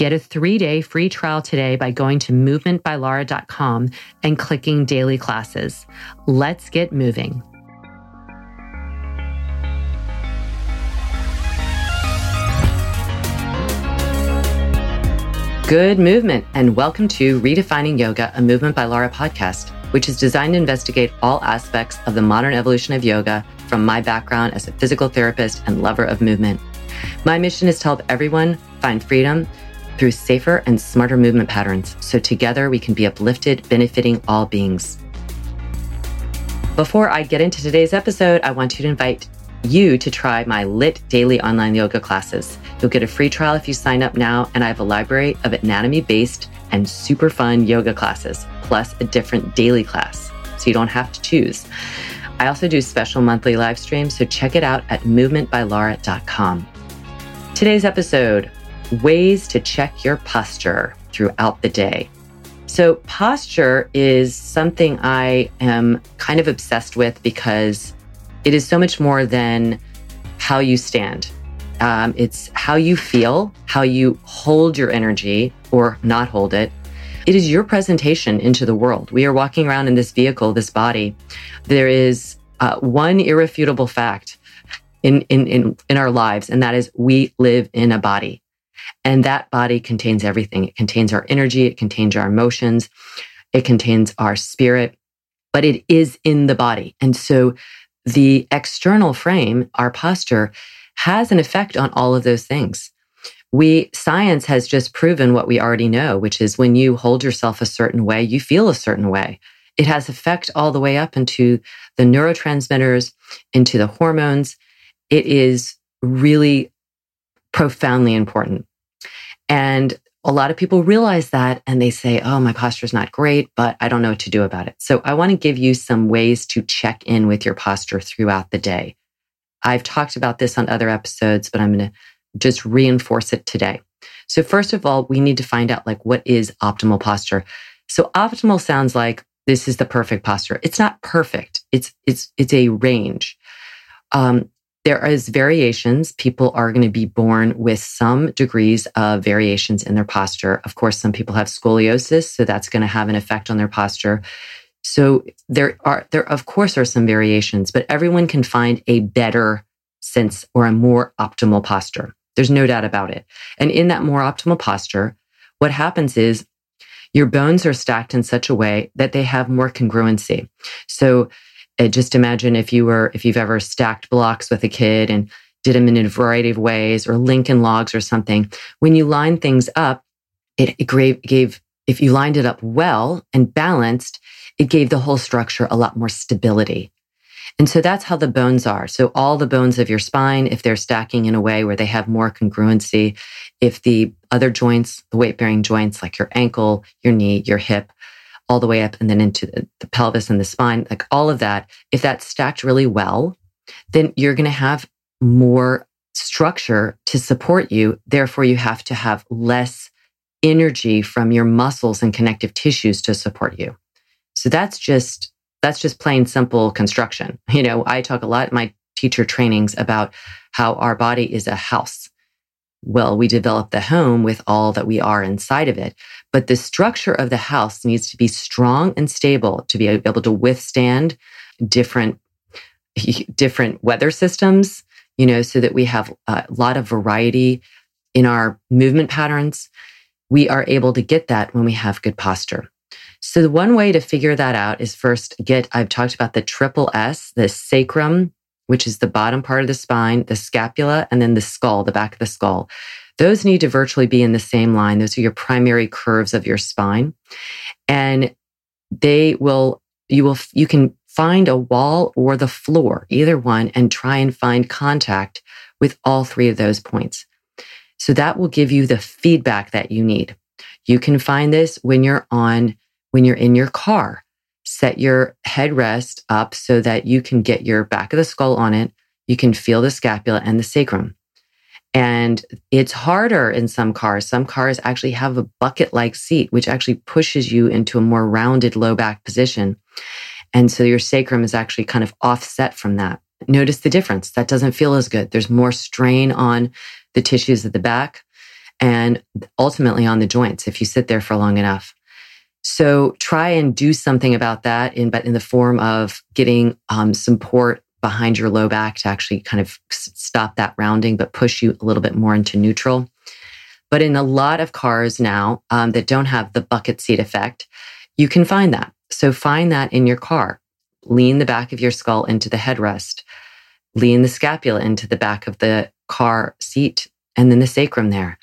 Get a three day free trial today by going to movementbylara.com and clicking daily classes. Let's get moving. Good movement, and welcome to Redefining Yoga, a Movement by Lara podcast, which is designed to investigate all aspects of the modern evolution of yoga from my background as a physical therapist and lover of movement. My mission is to help everyone find freedom through safer and smarter movement patterns so together we can be uplifted, benefiting all beings. Before I get into today's episode, I want to invite you to try my LYT daily online yoga classes. You'll get a free trial if you sign up now, and I have a library of anatomy based and super fun yoga classes, plus a different daily class, so you don't have to choose. I also do special monthly live streams, so check it out at movementbylara.com. Today's episode ways to check your posture throughout the day. So, posture is something I am kind of obsessed with because it is so much more than how you stand. Um, it's how you feel, how you hold your energy or not hold it. It is your presentation into the world. We are walking around in this vehicle, this body. There is uh, one irrefutable fact in, in, in, in our lives, and that is we live in a body. And that body contains everything. It contains our energy. It contains our emotions. It contains our spirit, but it is in the body. And so the external frame, our posture has an effect on all of those things. We, science has just proven what we already know, which is when you hold yourself a certain way, you feel a certain way. It has effect all the way up into the neurotransmitters, into the hormones. It is really profoundly important. And a lot of people realize that and they say, Oh, my posture is not great, but I don't know what to do about it. So I want to give you some ways to check in with your posture throughout the day. I've talked about this on other episodes, but I'm going to just reinforce it today. So first of all, we need to find out like what is optimal posture. So optimal sounds like this is the perfect posture. It's not perfect. It's it's it's a range. Um, there is variations. People are going to be born with some degrees of variations in their posture. Of course, some people have scoliosis, so that's going to have an effect on their posture. So there are, there of course are some variations, but everyone can find a better sense or a more optimal posture. There's no doubt about it. And in that more optimal posture, what happens is your bones are stacked in such a way that they have more congruency. So uh, just imagine if you were, if you've ever stacked blocks with a kid and did them in a variety of ways or Lincoln logs or something. When you line things up, it, it gave, gave, if you lined it up well and balanced, it gave the whole structure a lot more stability. And so that's how the bones are. So all the bones of your spine, if they're stacking in a way where they have more congruency, if the other joints, the weight bearing joints like your ankle, your knee, your hip, all the way up and then into the, the pelvis and the spine, like all of that, if that's stacked really well, then you're going to have more structure to support you. Therefore, you have to have less energy from your muscles and connective tissues to support you. So that's just That's just plain simple construction. You know, I talk a lot in my teacher trainings about how our body is a house. Well, we develop the home with all that we are inside of it, but the structure of the house needs to be strong and stable to be able to withstand different different weather systems, you know, so that we have a lot of variety in our movement patterns. We are able to get that when we have good posture. So the one way to figure that out is first get, I've talked about the triple S, the sacrum, which is the bottom part of the spine, the scapula, and then the skull, the back of the skull. Those need to virtually be in the same line. Those are your primary curves of your spine. And they will, you will, you can find a wall or the floor, either one, and try and find contact with all three of those points. So that will give you the feedback that you need. You can find this when you're on, when you're in your car. Set your headrest up so that you can get your back of the skull on it. You can feel the scapula and the sacrum. And it's harder in some cars. Some cars actually have a bucket like seat, which actually pushes you into a more rounded low back position. And so your sacrum is actually kind of offset from that. Notice the difference. That doesn't feel as good. There's more strain on the tissues at the back and ultimately on the joints if you sit there for long enough. So try and do something about that in, but in the form of getting um, support behind your low back to actually kind of stop that rounding, but push you a little bit more into neutral. But in a lot of cars now um, that don't have the bucket seat effect, you can find that. So find that in your car. Lean the back of your skull into the headrest. Lean the scapula into the back of the car seat and then the sacrum there.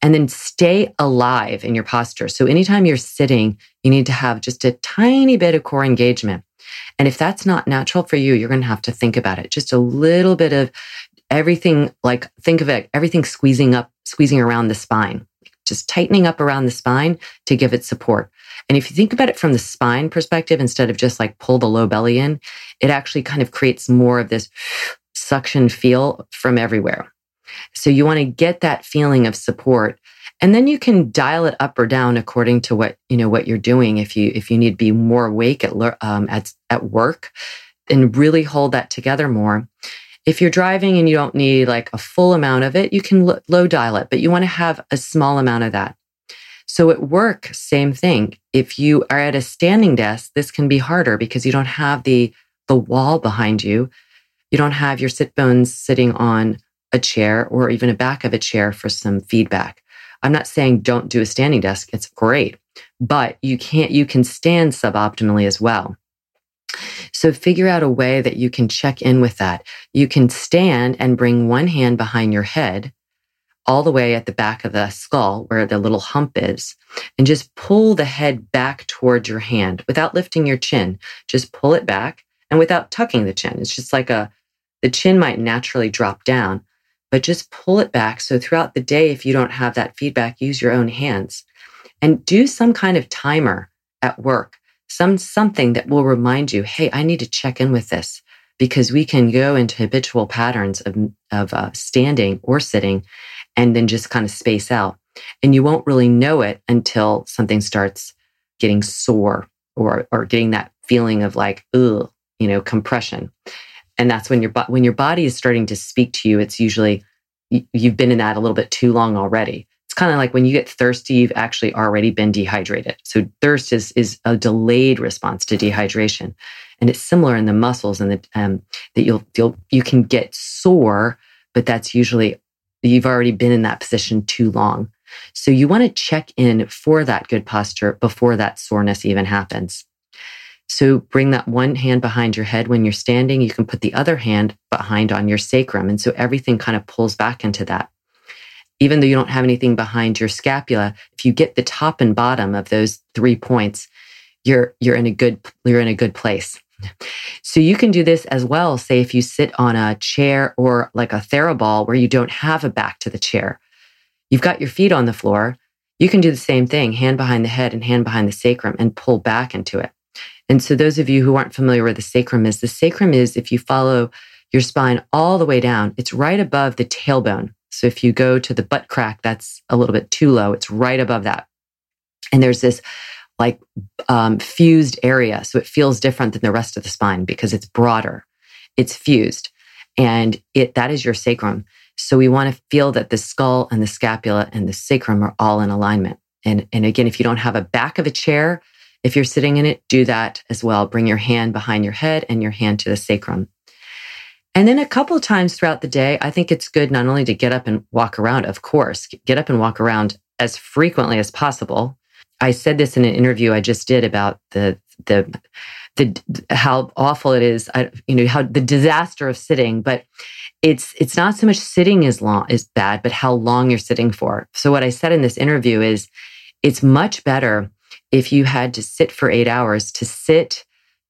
And then stay alive in your posture. So anytime you're sitting, you need to have just a tiny bit of core engagement. And if that's not natural for you, you're going to have to think about it. Just a little bit of everything, like think of it, everything squeezing up, squeezing around the spine, just tightening up around the spine to give it support. And if you think about it from the spine perspective, instead of just like pull the low belly in, it actually kind of creates more of this suction feel from everywhere. So you want to get that feeling of support. And then you can dial it up or down according to what, you know, what you're doing. If you, if you need to be more awake at, um, at, at work and really hold that together more. If you're driving and you don't need like a full amount of it, you can low dial it, but you want to have a small amount of that. So at work, same thing. If you are at a standing desk, this can be harder because you don't have the, the wall behind you. You don't have your sit bones sitting on a chair or even a back of a chair for some feedback. I'm not saying don't do a standing desk. It's great, but you can't, you can stand suboptimally as well. So figure out a way that you can check in with that. You can stand and bring one hand behind your head all the way at the back of the skull where the little hump is and just pull the head back towards your hand without lifting your chin. Just pull it back and without tucking the chin. It's just like a, the chin might naturally drop down, but just pull it back. So throughout the day, if you don't have that feedback, use your own hands and do some kind of timer at work, some, something that will remind you, Hey, I need to check in with this because we can go into habitual patterns of, of uh, standing or sitting and then just kind of space out. And you won't really know it until something starts getting sore or, or getting that feeling of like, ugh, you know, compression. And that's when your, when your body is starting to speak to you, it's usually you've been in that a little bit too long already. It's kind of like when you get thirsty, you've actually already been dehydrated. So thirst is, is a delayed response to dehydration. And it's similar in the muscles and that, um, that you'll feel, you can get sore, but that's usually You've already been in that position too long. So you want to check in for that good posture before that soreness even happens. So bring that one hand behind your head when you're standing. You can put the other hand behind on your sacrum. And so everything kind of pulls back into that. Even though you don't have anything behind your scapula, if you get the top and bottom of those three points, you're, you're in a good, you're in a good place. So you can do this as well. Say if you sit on a chair or like a TheraBall where you don't have a back to the chair, you've got your feet on the floor. You can do the same thing, hand behind the head and hand behind the sacrum and pull back into it. And so those of you who aren't familiar where the sacrum is, the sacrum is if you follow your spine all the way down, it's right above the tailbone. So if you go to the butt crack, that's a little bit too low. It's right above that. And there's this like um, fused area. So it feels different than the rest of the spine because it's broader, it's fused, and it that is your sacrum. So we want to feel that the skull and the scapula and the sacrum are all in alignment. And, and again, if you don't have a back of a chair, if you're sitting in it, do that as well. Bring your hand behind your head and your hand to the sacrum. And then a couple times throughout the day, I think it's good not only to get up and walk around, of course, get up and walk around as frequently as possible. I said this in an interview I just did about the the the how awful it is, I, you know, how the disaster of sitting, but it's it's not so much sitting is long is bad, but how long you're sitting for. So what I said in this interview is it's much better if you had to sit for 8 hours to sit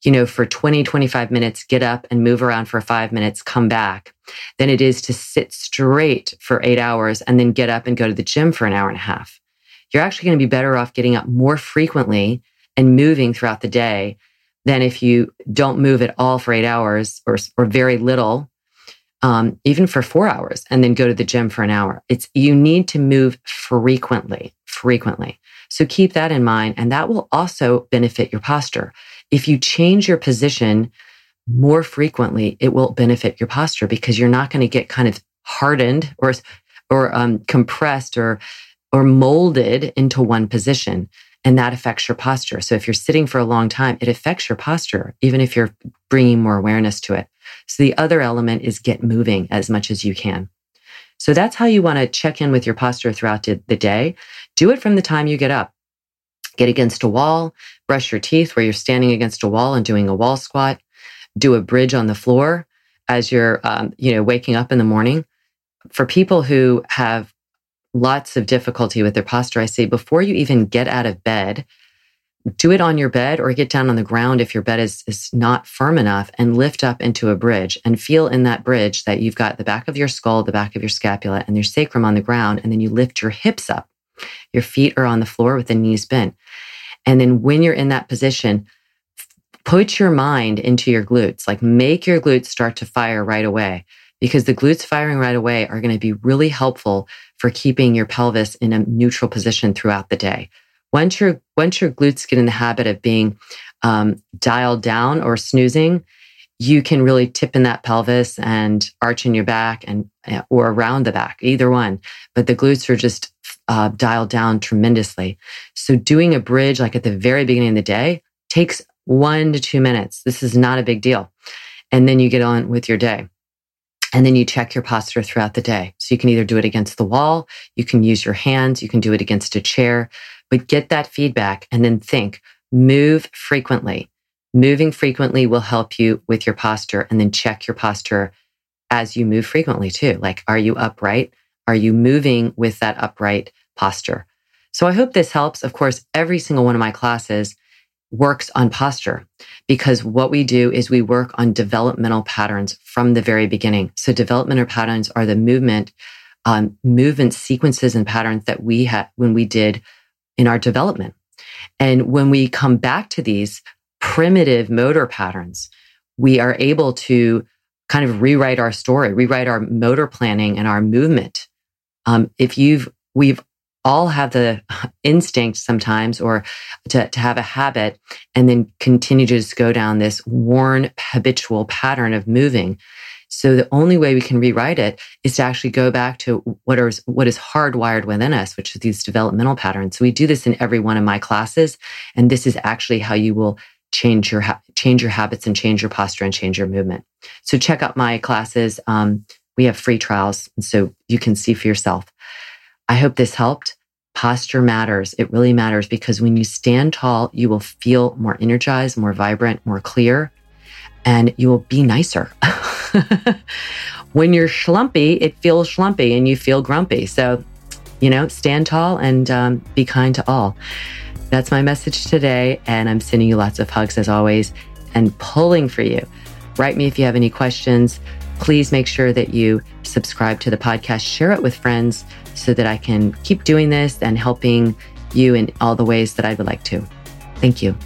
you know, for 20, 25 minutes, get up and move around for five minutes, come back, than it is to sit straight for eight hours and then get up and go to the gym for an hour and a half. You're actually going to be better off getting up more frequently and moving throughout the day than if you don't move at all for eight hours or, or very little, um, even for four hours, and then go to the gym for an hour. It's you need to move frequently, frequently. So keep that in mind, and that will also benefit your posture. If you change your position more frequently, it will benefit your posture because you're not going to get kind of hardened or, or um, compressed or, or molded into one position. And that affects your posture. So if you're sitting for a long time, it affects your posture, even if you're bringing more awareness to it. So the other element is get moving as much as you can. So that's how you want to check in with your posture throughout the day. Do it from the time you get up. Get against a wall, brush your teeth where you're standing against a wall and doing a wall squat. Do a bridge on the floor as you're, um, you know, waking up in the morning. For people who have lots of difficulty with their posture, I say before you even get out of bed, do it on your bed or get down on the ground if your bed is, is not firm enough and lift up into a bridge and feel in that bridge that you've got the back of your skull, the back of your scapula, and your sacrum on the ground. And then you lift your hips up. Your feet are on the floor with the knees bent. And then when you're in that position, put your mind into your glutes, like make your glutes start to fire right away because the glutes firing right away are going to be really helpful for keeping your pelvis in a neutral position throughout the day. Once your, once your glutes get in the habit of being um, dialed down or snoozing, you can really tip in that pelvis and arch in your back and or around the back, either one. But the glutes are just uh, dialed down tremendously. So doing a bridge like at the very beginning of the day takes one to two minutes. This is not a big deal. And then you get on with your day. And then you check your posture throughout the day. So you can either do it against the wall, you can use your hands, you can do it against a chair, but get that feedback and then think, move frequently. Moving frequently will help you with your posture and then check your posture as you move frequently too. Like, are you upright? Are you moving with that upright posture? So I hope this helps. Of course, every single one of my classes works on posture because what we do is we work on developmental patterns from the very beginning. So developmental patterns are the movement, um, movement sequences and patterns that we had when we did in our development. And when we come back to these primitive motor patterns, we are able to kind of rewrite our story, rewrite our motor planning and our movement um, if you've, we've all have the instinct sometimes or to, to have a habit and then continue to just go down this worn habitual pattern of moving. So the only way we can rewrite it is to actually go back to what is what is hardwired within us, which is these developmental patterns. So we do this in every one of my classes, and this is actually how you will change your ha- change your habits and change your posture and change your movement. So check out my classes. Um, we have free trials, so you can see for yourself. I hope this helped. Posture matters. It really matters because when you stand tall, you will feel more energized, more vibrant, more clear, and you will be nicer. when you're schlumpy, it feels schlumpy and you feel grumpy. So, you know, stand tall and um, be kind to all. That's my message today. And I'm sending you lots of hugs as always and pulling for you. Write me if you have any questions please make sure that you subscribe to the podcast, share it with friends so that I can keep doing this and helping you in all the ways that I would like to. Thank you.